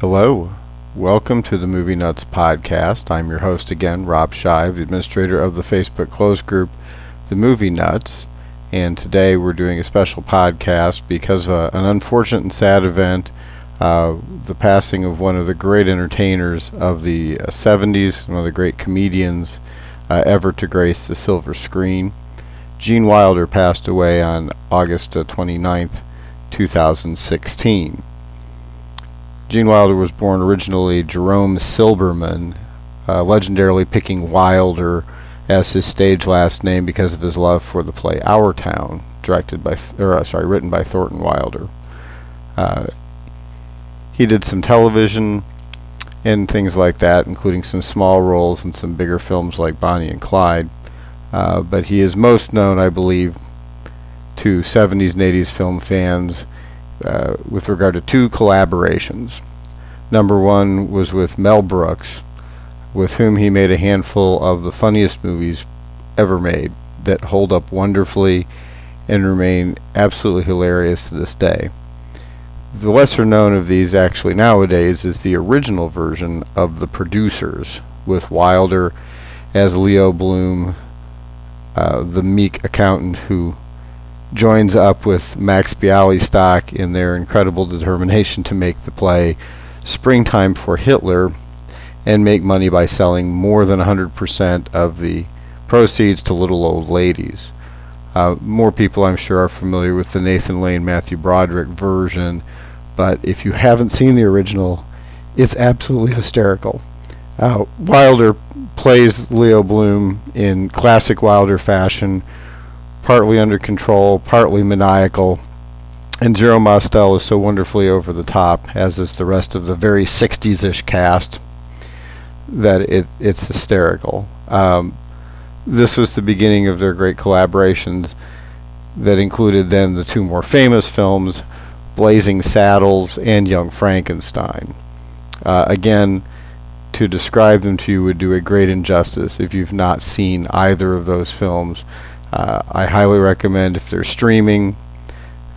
Hello. Welcome to the Movie Nuts podcast. I'm your host again, Rob Shive, the administrator of the Facebook closed group, The Movie Nuts. And today we're doing a special podcast because of an unfortunate and sad event uh, the passing of one of the great entertainers of the uh, 70s, one of the great comedians uh, ever to grace the silver screen. Gene Wilder passed away on August 29th, 2016. Gene Wilder was born originally Jerome Silberman, uh, legendarily picking Wilder as his stage last name because of his love for the play Our Town, directed by, th- or uh, sorry, written by Thornton Wilder. Uh, he did some television and things like that, including some small roles in some bigger films like Bonnie and Clyde. Uh, but he is most known, I believe, to 70s and 80s film fans uh, with regard to two collaborations. Number one was with Mel Brooks, with whom he made a handful of the funniest movies ever made that hold up wonderfully and remain absolutely hilarious to this day. The lesser known of these actually nowadays is the original version of The Producers, with Wilder as Leo Bloom, uh, the meek accountant who joins up with Max Bialystock in their incredible determination to make the play Springtime for Hitler and make money by selling more than 100% of the proceeds to little old ladies. Uh, more people, I'm sure, are familiar with the Nathan Lane Matthew Broderick version, but if you haven't seen the original, it's absolutely hysterical. Uh, Wilder plays Leo Bloom in classic Wilder fashion partly under control, partly maniacal. And Zero Mostel is so wonderfully over the top, as is the rest of the very 60s-ish cast, that it it's hysterical. Um, this was the beginning of their great collaborations that included then the two more famous films, Blazing Saddles and Young Frankenstein. Uh, again, to describe them to you would do a great injustice if you've not seen either of those films. Uh, I highly recommend if they're streaming.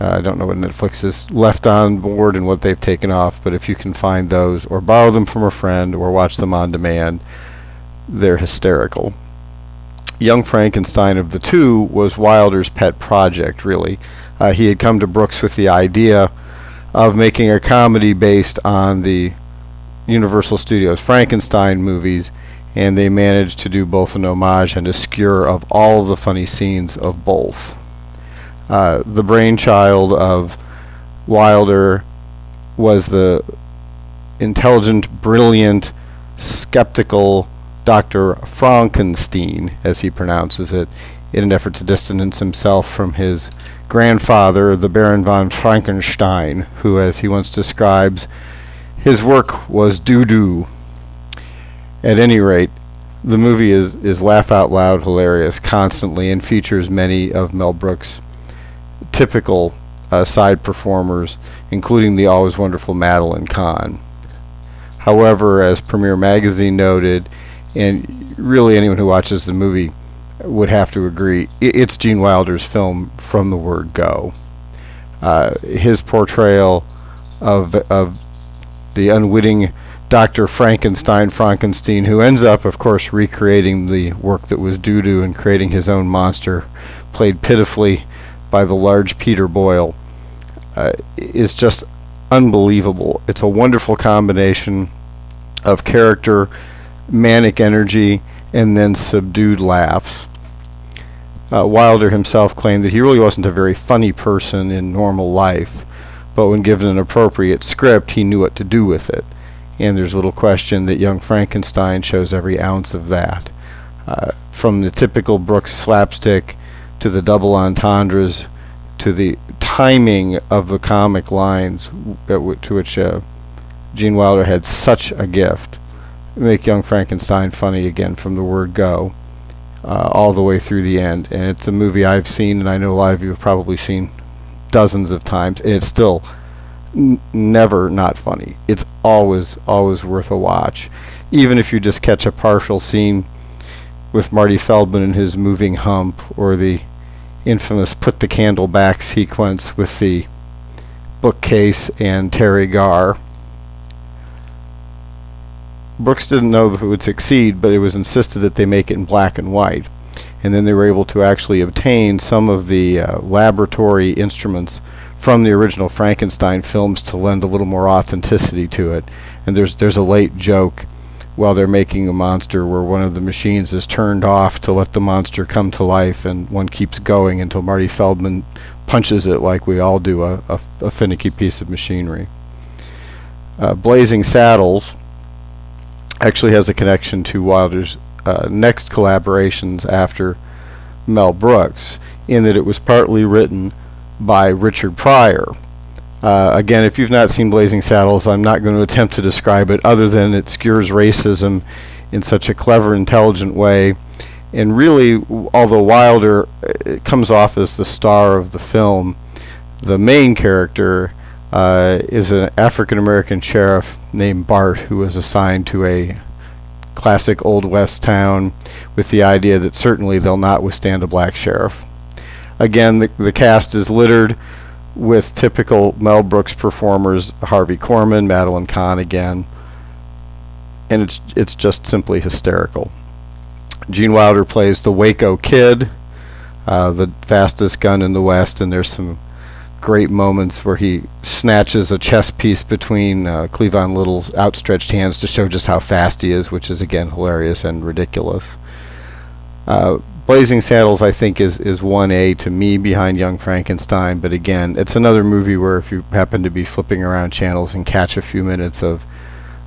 Uh, I don't know what Netflix has left on board and what they've taken off, but if you can find those or borrow them from a friend or watch them on demand, they're hysterical. Young Frankenstein of the two was Wilder's pet project, really. Uh, he had come to Brooks with the idea of making a comedy based on the Universal Studios Frankenstein movies and they managed to do both an homage and a skewer of all of the funny scenes of both. Uh, the brainchild of Wilder was the intelligent, brilliant, skeptical Dr. Frankenstein, as he pronounces it, in an effort to distance himself from his grandfather, the Baron von Frankenstein, who, as he once describes, his work was doo-doo at any rate, the movie is, is laugh out loud hilarious constantly and features many of Mel Brooks' typical uh, side performers, including the always wonderful Madeline Kahn. However, as Premiere Magazine noted, and really anyone who watches the movie would have to agree, it's Gene Wilder's film from the word go. Uh, his portrayal of of the unwitting Dr. Frankenstein Frankenstein, who ends up, of course, recreating the work that was doo doo and creating his own monster, played pitifully by the large Peter Boyle, uh, is just unbelievable. It's a wonderful combination of character, manic energy, and then subdued laughs. Uh, Wilder himself claimed that he really wasn't a very funny person in normal life, but when given an appropriate script, he knew what to do with it and there's little question that Young Frankenstein shows every ounce of that. Uh, from the typical Brooks slapstick to the double entendres to the timing of the comic lines w- to which uh, Gene Wilder had such a gift. Make Young Frankenstein funny again from the word go, uh, all the way through the end. And it's a movie I've seen, and I know a lot of you have probably seen dozens of times, and it's still never not funny. It's always always worth a watch, even if you just catch a partial scene with Marty Feldman and his moving hump, or the infamous "put the candle back" sequence with the bookcase and Teri Garr. Brooks didn't know if it would succeed, but it was insisted that they make it in black and white. And then they were able to actually obtain some of the uh, laboratory instruments from the original Frankenstein films to lend a little more authenticity to it. And there's there's a late joke while they're making a monster where one of the machines is turned off to let the monster come to life and one keeps going until Marty Feldman punches it like we all do a, a, a finicky piece of machinery. Uh, Blazing Saddles actually has a connection to Wilder's uh, next collaborations after Mel Brooks in that it was partly written by Richard Pryor, uh, again, if you've not seen Blazing Saddles, I'm not going to attempt to describe it other than it skewers racism in such a clever, intelligent way. And really, although Wilder uh, comes off as the star of the film, the main character uh, is an African American sheriff named Bart who was assigned to a classic Old West town with the idea that certainly they'll not withstand a black sheriff. Again, the, the cast is littered with typical Mel Brooks performers, Harvey Korman, Madeline Kahn again, and it's it's just simply hysterical. Gene Wilder plays the Waco Kid, uh, the fastest gun in the West, and there's some great moments where he snatches a chess piece between uh, Cleavon Little's outstretched hands to show just how fast he is, which is again hilarious and ridiculous. Uh, Blazing Saddles, I think, is is one A to me behind Young Frankenstein. But again, it's another movie where if you happen to be flipping around channels and catch a few minutes of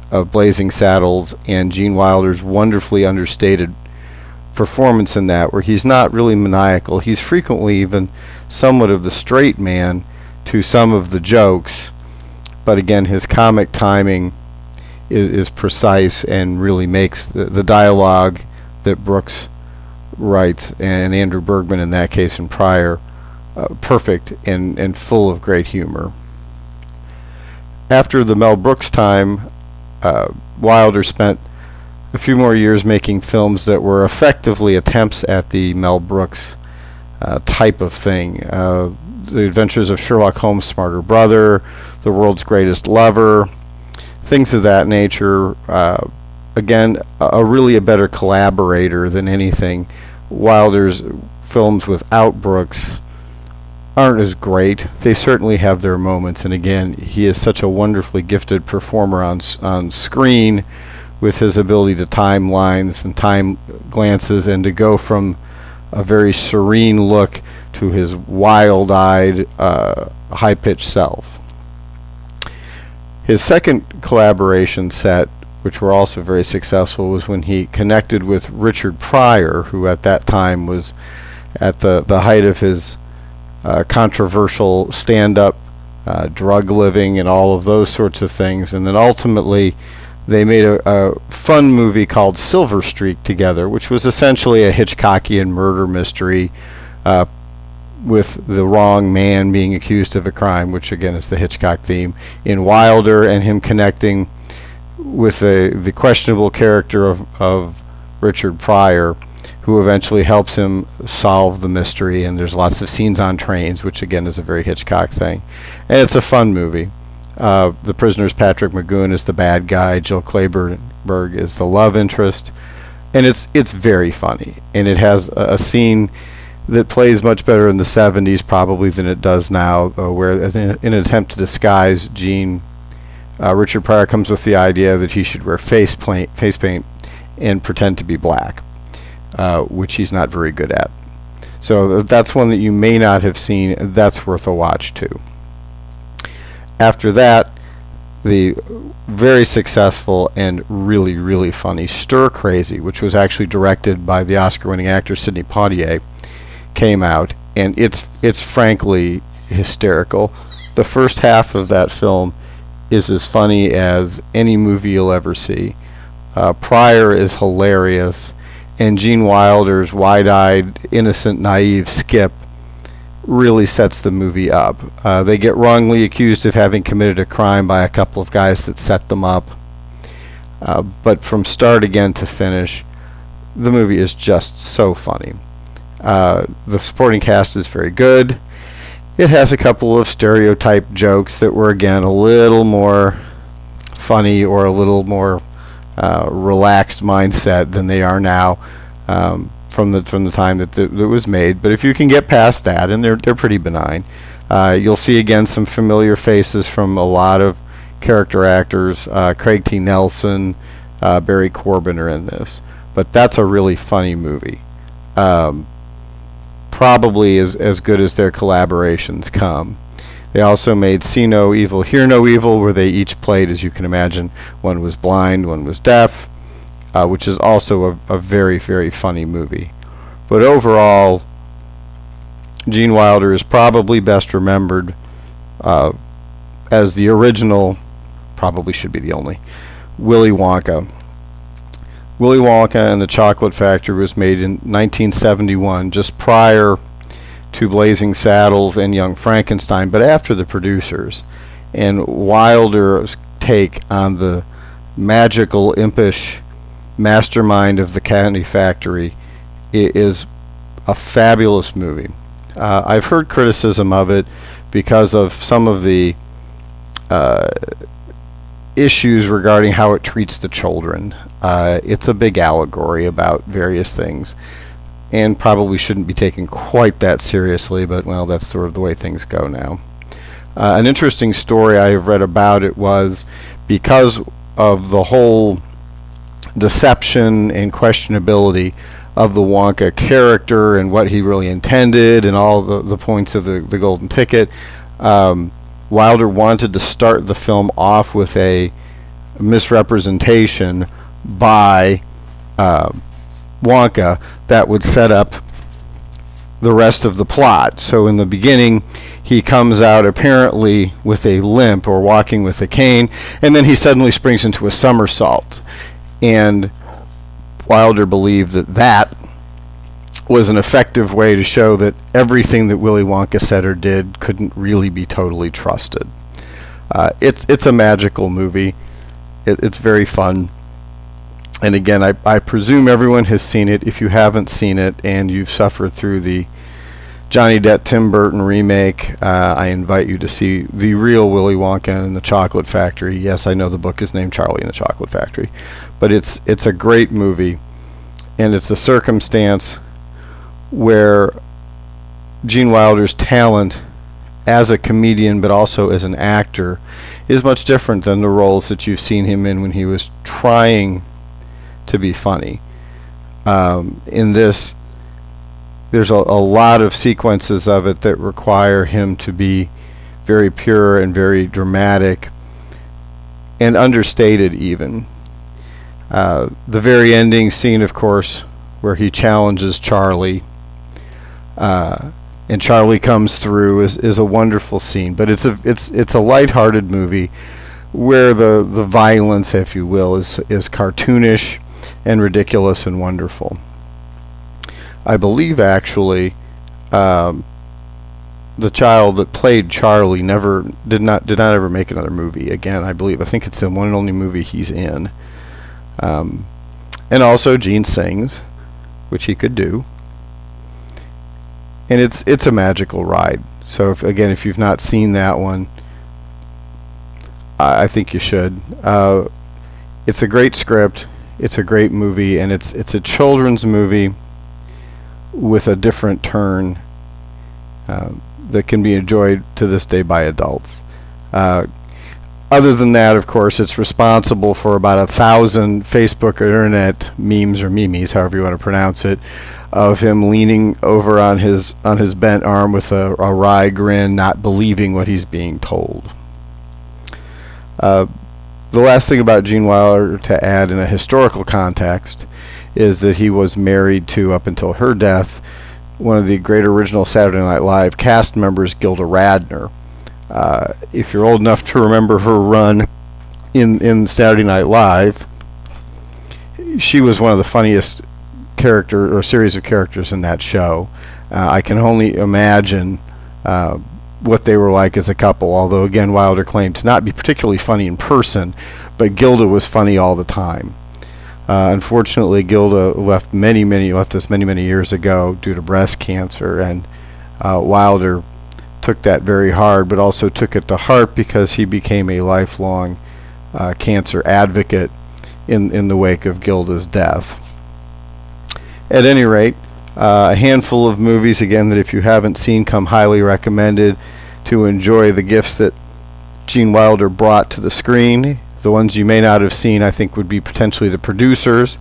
of Blazing Saddles and Gene Wilder's wonderfully understated performance in that, where he's not really maniacal, he's frequently even somewhat of the straight man to some of the jokes. But again, his comic timing is, is precise and really makes the, the dialogue that Brooks writes, and Andrew Bergman in that case and Pryor, uh, perfect and, and full of great humor. After the Mel Brooks time, uh, Wilder spent a few more years making films that were effectively attempts at the Mel Brooks uh, type of thing. Uh, the Adventures of Sherlock Holmes' Smarter Brother, The World's Greatest Lover, things of that nature. Again, a, really a better collaborator than anything. Wilder's films without Brooks aren't as great. They certainly have their moments, and again, he is such a wonderfully gifted performer on on screen, with his ability to time lines and time glances, and to go from a very serene look to his wild-eyed, uh, high-pitched self. His second collaboration set which were also very successful, was when he connected with Richard Pryor, who at that time was at the, the height of his uh, controversial stand up uh, drug living and all of those sorts of things. And then ultimately, they made a, a, fun movie called Silver Streak together, which was essentially a Hitchcockian murder mystery uh, with the wrong man being accused of a crime, which again is the Hitchcock theme, in Wilder and him connecting with the the questionable character of of Richard Pryor, who eventually helps him solve the mystery. And there's lots of scenes on trains, which again is a very Hitchcock thing, and it's a fun movie. Uh, the prisoner's Patrick McGoohan is the bad guy. Jill Clayburgh is the love interest, and it's it's very funny. And it has a, a scene that plays much better in the 70s probably than it does now, uh, where in an attempt to disguise Gene uh, Richard Pryor comes with the idea that he should wear face paint, face paint and pretend to be black, uh, which he's not very good at. So th- that's one that you may not have seen. That's worth a watch too. After that, the very successful and really, really funny Stir Crazy, which was actually directed by the Oscar-winning actor Sidney Poitier, came out, and it's it's frankly hysterical. The first half of that film is as funny as any movie you'll ever see. Uh, Pryor is hilarious, and Gene Wilder's wide-eyed, innocent, naive Skip really sets the movie up. Uh, they get wrongly accused of having committed a crime by a couple of guys that set them up. Uh, but from start again to finish, the movie is just so funny. Uh, the supporting cast is very good. It has a couple of stereotype jokes that were again a little more funny or a little more uh, relaxed mindset than they are now um, from the from the time that it was made. But if you can get past that, and they're they're pretty benign, uh, you'll see again some familiar faces from a lot of character actors. Uh, Craig T. Nelson, uh, Barry Corbin are in this, but that's a really funny movie. Um, probably as as good as their collaborations come. They also made See No Evil, Hear No Evil, where they each played, as you can imagine, one was blind, one was deaf, uh, which is also a, a very, very funny movie. But overall, Gene Wilder is probably best remembered uh, as the original, probably should be the only, Willy Wonka. Willy Wonka and the Chocolate Factory was made in 1971, just prior to Blazing Saddles and Young Frankenstein, but after the producers. And Wilder's take on the magical, impish mastermind of the Candy Factory is a fabulous movie. Uh, I've heard criticism of it because of some of the uh, issues regarding how it treats the children. Uh, it's a big allegory about various things and probably shouldn't be taken quite that seriously, but well, that's sort of the way things go now. Uh, an interesting story I have read about it was because of the whole deception and questionability of the Wonka character and what he really intended and all the, the points of the, the golden ticket. Um, Wilder wanted to start the film off with a misrepresentation by uh, Wonka that would set up the rest of the plot. So in the beginning, he comes out apparently with a limp or walking with a cane, and then he suddenly springs into a somersault. And Wilder believed that that was an effective way to show that everything that Willy Wonka said or did couldn't really be totally trusted. Uh, it's it's a magical movie. It, it's very fun and again, I, I presume everyone has seen it. If you haven't seen it and you've suffered through the Johnny Depp Tim Burton remake, uh, I invite you to see the real Willy Wonka and the Chocolate Factory. Yes, I know the book is named Charlie and the Chocolate Factory, but it's it's a great movie, and it's a circumstance where Gene Wilder's talent as a comedian, but also as an actor, is much different than the roles that you've seen him in when he was trying to be funny. Um, in this, there's a, a lot of sequences of it that require him to be very pure and very dramatic and understated even. Uh, the very ending scene, of course, where he challenges Charlie, uh, and Charlie comes through, is, is a wonderful scene. But it's a it's it's a lighthearted movie, where the, the violence, if you will, is is cartoonish and ridiculous and wonderful. I believe actually um, the child that played Charlie never did not did not ever make another movie again. I believe I think it's the one and only movie he's in. Um, and also Gene sings, which he could do. And it's it's a magical ride. So if, again, if you've not seen that one, I, I think you should. Uh, it's a great script. It's a great movie, and it's it's a children's movie with a different turn uh, that can be enjoyed to this day by adults. Uh, other than that, of course, it's responsible for about a thousand Facebook or internet memes or memes, however you want to pronounce it, of him leaning over on his on his bent arm with a, a wry grin, not believing what he's being told. Uh, the last thing about Gene Wilder to add in a historical context is that he was married to, up until her death, one of the great original Saturday Night Live cast members, Gilda Radner. Uh, if you're old enough to remember her run in in Saturday Night Live, she was one of the funniest character or series of characters in that show. Uh, I can only imagine uh, what they were like as a couple. Although again, Wilder claimed to not be particularly funny in person, but Gilda was funny all the time. Uh, unfortunately, Gilda left many, many left us many, many years ago due to breast cancer, and uh, Wilder took that very hard, but also took it to heart because he became a lifelong uh, cancer advocate in, in the wake of Gilda's death. At any rate, uh, a handful of movies, again, that if you haven't seen, come highly recommended to enjoy the gifts that Gene Wilder brought to the screen. The ones you may not have seen, I think, would be potentially the producers.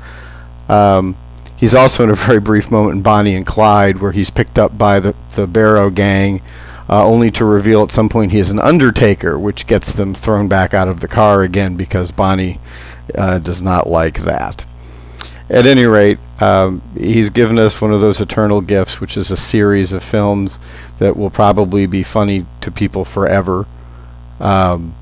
Um, he's also in a very brief moment in Bonnie and Clyde, where he's picked up by the, the Barrow gang, uh, only to reveal at some point he is an undertaker, which gets them thrown back out of the car again because Bonnie uh, does not like that. At any rate, um, he's given us one of those eternal gifts, which is a series of films that will probably be funny to people forever. Um,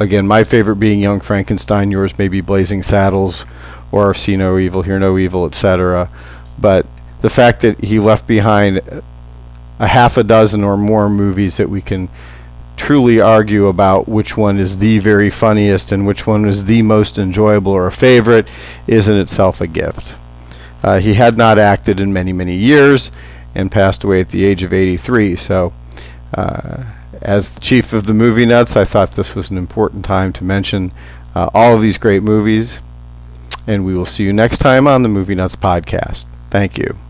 again, my favorite being Young Frankenstein, yours may be Blazing Saddles or See No Evil, Hear No Evil, etc. But the fact that he left behind a half a dozen or more movies that we can truly argue about which one is the very funniest and which one is the most enjoyable or a favorite is in itself a gift. Uh, he had not acted in many, many years and passed away at the age of 83. So, uh, as the chief of the movie nuts, I thought this was an important time to mention uh, all of these great movies. And we will see you next time on the Movie Nuts podcast. Thank you.